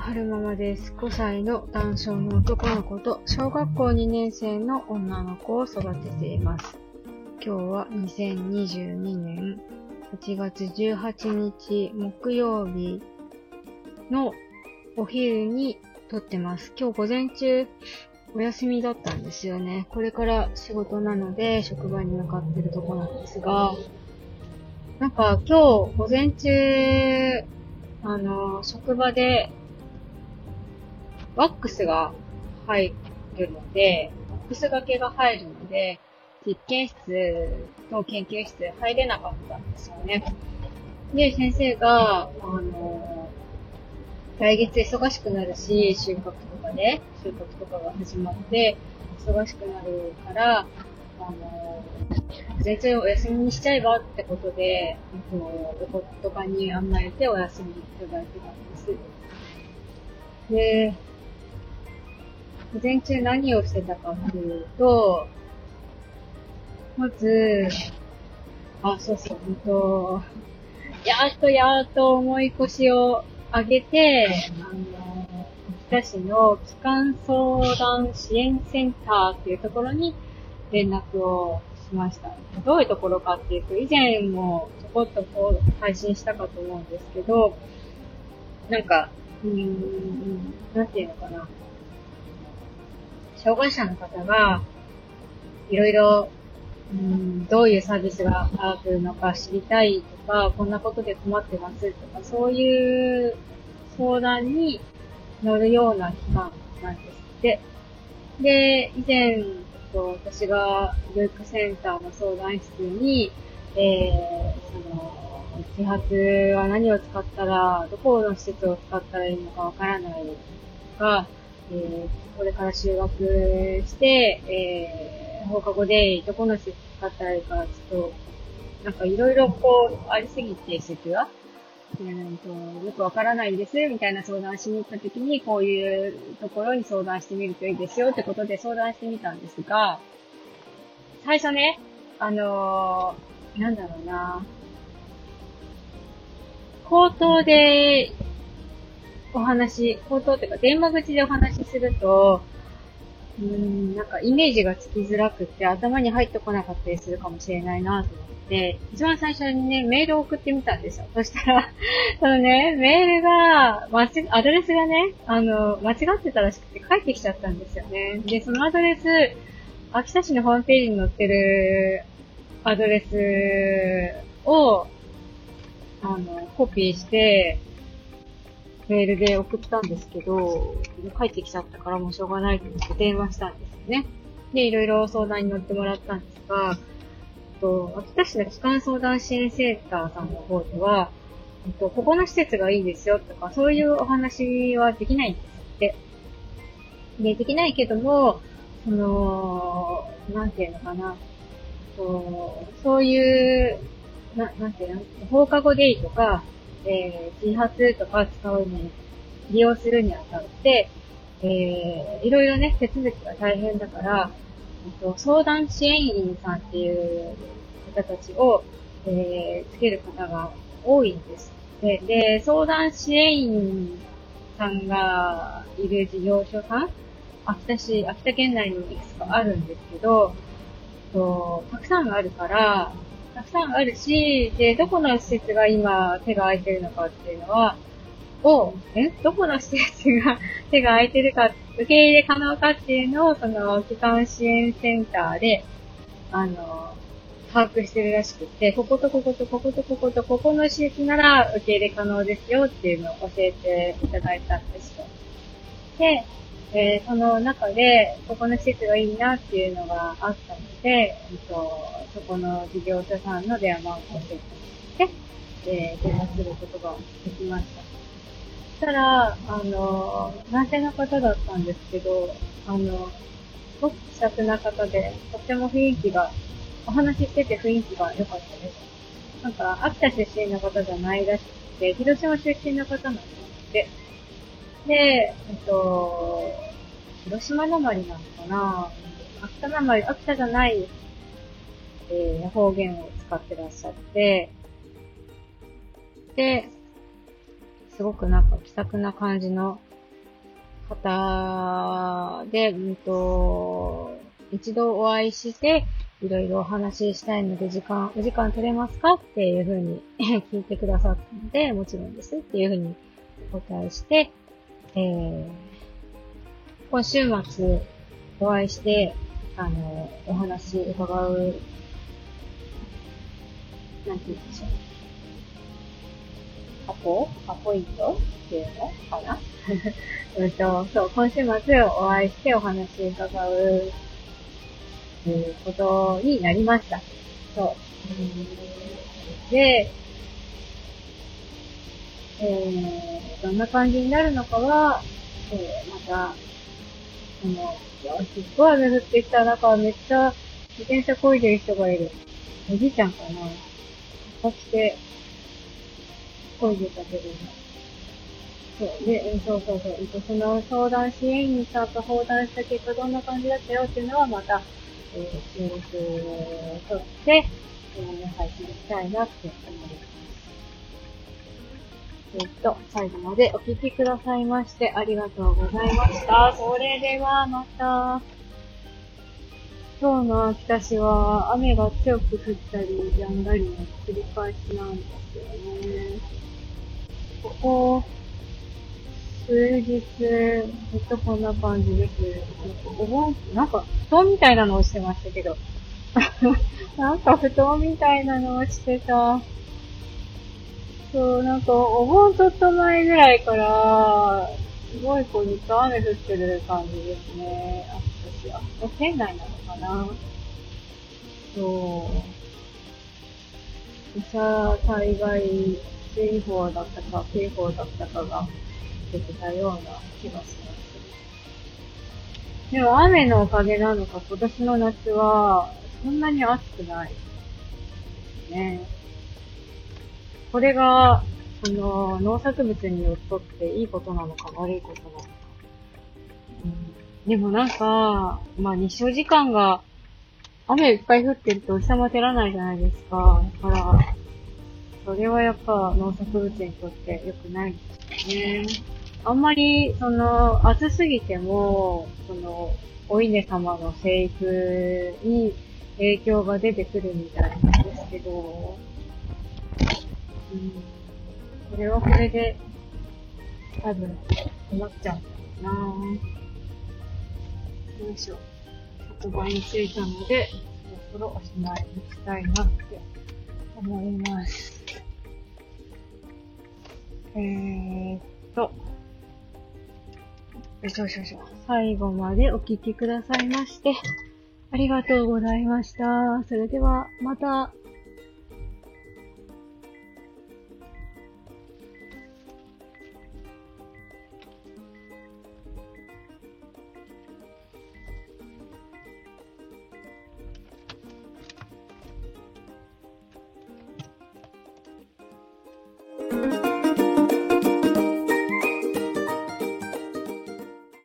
春ママです。5歳の男性の男の子と小学校2年生の女の子を育てています。今日は2022年8月18日木曜日のお昼に撮ってます。今日午前中お休みだったんですよね。これから仕事なので職場に向かってるとこなんですが、なんか今日午前中、あの、職場でワックスが入るので、ワックスがけが入るので、実験室と研究室入れなかったんですよね。で、先生が、あの、来月忙しくなるし、収穫とかで、収穫とかが始まって、忙しくなるから、あの、全然お休みにしちゃえばってことで、その、お子とかに甘えてお休みいただいてたんです。で、午前中何をしてたかっていうと、まず、あ、そうそう、ほんと、やっとやっと重い腰を上げて、あの、秋田市の機関相談支援センターっていうところに連絡をしました。どういうところかっていうと、以前もちょこっとこう配信したかと思うんですけど、なんか、うーん、なんていうのかな。障害者の方が、いろいろ、うん、どういうサービスがあるのか知りたいとか、こんなことで困ってますとか、そういう相談に乗るような機関なんですって。で、以前、私が療育センターの相談室に、えー、その、始発は何を使ったら、どこの施設を使ったらいいのかわからないとか、えー、これから就学して、えー、放課後でどこの施設使ったらいか、ちょっと、なんかいろいろこう、ありすぎて施設が、うんと、よくわからないんです、みたいな相談しに行った時に、こういうところに相談してみるといいですよってことで相談してみたんですが、最初ね、あのーなんだろうな、口頭でお話、口頭っていうか電話口でお話しすると、うーん、なんかイメージがつきづらくって頭に入ってこなかったりするかもしれないなと思って、一番最初にね、メールを送ってみたんですよ。そしたら、そのね、メールが、間違、アドレスがね、あの、間違ってたらしくて返ってきちゃったんですよね。で、そのアドレス、秋田市のホームページに載ってるアドレスを、あの、コピーして、メールで送ったんですけど、帰ってきちゃったからもうしょうがないと思って電話したんですよね。で、いろいろ相談に乗ってもらったんですが、と秋田市の機関相談支援センターさんの方では、とここの施設がいいですよとか、そういうお話はできないんですって。で、できないけども、その、なんていうのかな、そうそういう、な、なんていうの、放課後デイとか、えー、自発とか使うに、利用するにあたって、えー、いろいろね、手続きが大変だから、えっと相談支援員さんっていう方たちを、えー、つける方が多いんです。で、で相談支援員さんがいる事業所さん、秋田市、秋田県内にいくつかあるんですけど、とたくさんあるから、たくさんあるし、で、どこの施設が今手が空いてるのかっていうのは、を、え？どこの施設が 手が空いてるか、受け入れ可能かっていうのを、その、機関支援センターで、あの、把握してるらしくて、こことこことこことこことここの施設なら受け入れ可能ですよっていうのを教えていただいたんですよ。で、えーその中で、ここの施設がいいなっていうのがあったので、えっと、そこの事業者さんの電話を教えて、えー電話することができました。そしたら、あの、男性の方だったんですけど、あの、すごく気さくな方で、とっても雰囲気が、お話ししてて雰囲気が良かったです。なんか、秋田出身の方じゃないらしくて、広島出身の方なんですって。で、えっと、広島なまりなのかな？秋田なまり、秋田じゃない、えー方言を使ってらっしゃって、で、すごくなんか気さくな感じの方で、うんと、一度お会いして、いろいろお話ししたいので、時間、お時間取れますか？っていうふうに 聞いてくださったので、もちろんですっていうふうにお答えして、えー、今週末お会いして、あの、お話伺う、なんて言うんでしょう。アポアポイント？っていうのかな？うんと、そう、今週末お会いしてお話伺う、いうことになりました。そう。で、えー、どんな感じになるのかは、えー、また、その、すっごい雨降ってきた中、めっちゃ自転車漕いでる人がいる。おじいちゃんかなこして、漕いでたけど、そう。で、そうそうそう。とその相談支援にちゃんと相談した結果どんな感じだったよっていうのはまた、えー、収録を撮って、えー、配信したいなって思います。えっと、最後までお聞きくださいましてありがとうございました。それではまた。今日の秋田市は雨が強く降ったり止んだりの繰り返しなんですよね。ここ、数日、ずっとこんな感じです。お盆、なんか、布団みたいなのをしてましたけど。なんか布団みたいなのをしてた。そう、なんか、お盆ちょっと前ぐらいから、すごいこう、ずっと雨降ってる感じですね。あ、私、あ、県内なのかな。そう。土砂災害注意報だったか、警報だったかが出てたような気がします。でも雨のおかげなのか、今年の夏は、そんなに暑くない。ね。これが、その、農作物によっとっていいことなのか悪いことなのか。うん、でもなんか、まあ日照時間が、雨いっぱい降ってるとお日様照らないじゃないですか。だから、それはやっぱ農作物にとって良くないですね。あんまり、その、暑すぎても、その、お稲様の生育に影響が出てくるみたいなんですけど、うん、これはこれで、多分、困っちゃうんだろうなよいしょ。言葉についたので、そろそろおしまいにしたいなって思います。えーっと、よいしょよいしよし。最後までお聞きくださいまして、ありがとうございました。それでは、また。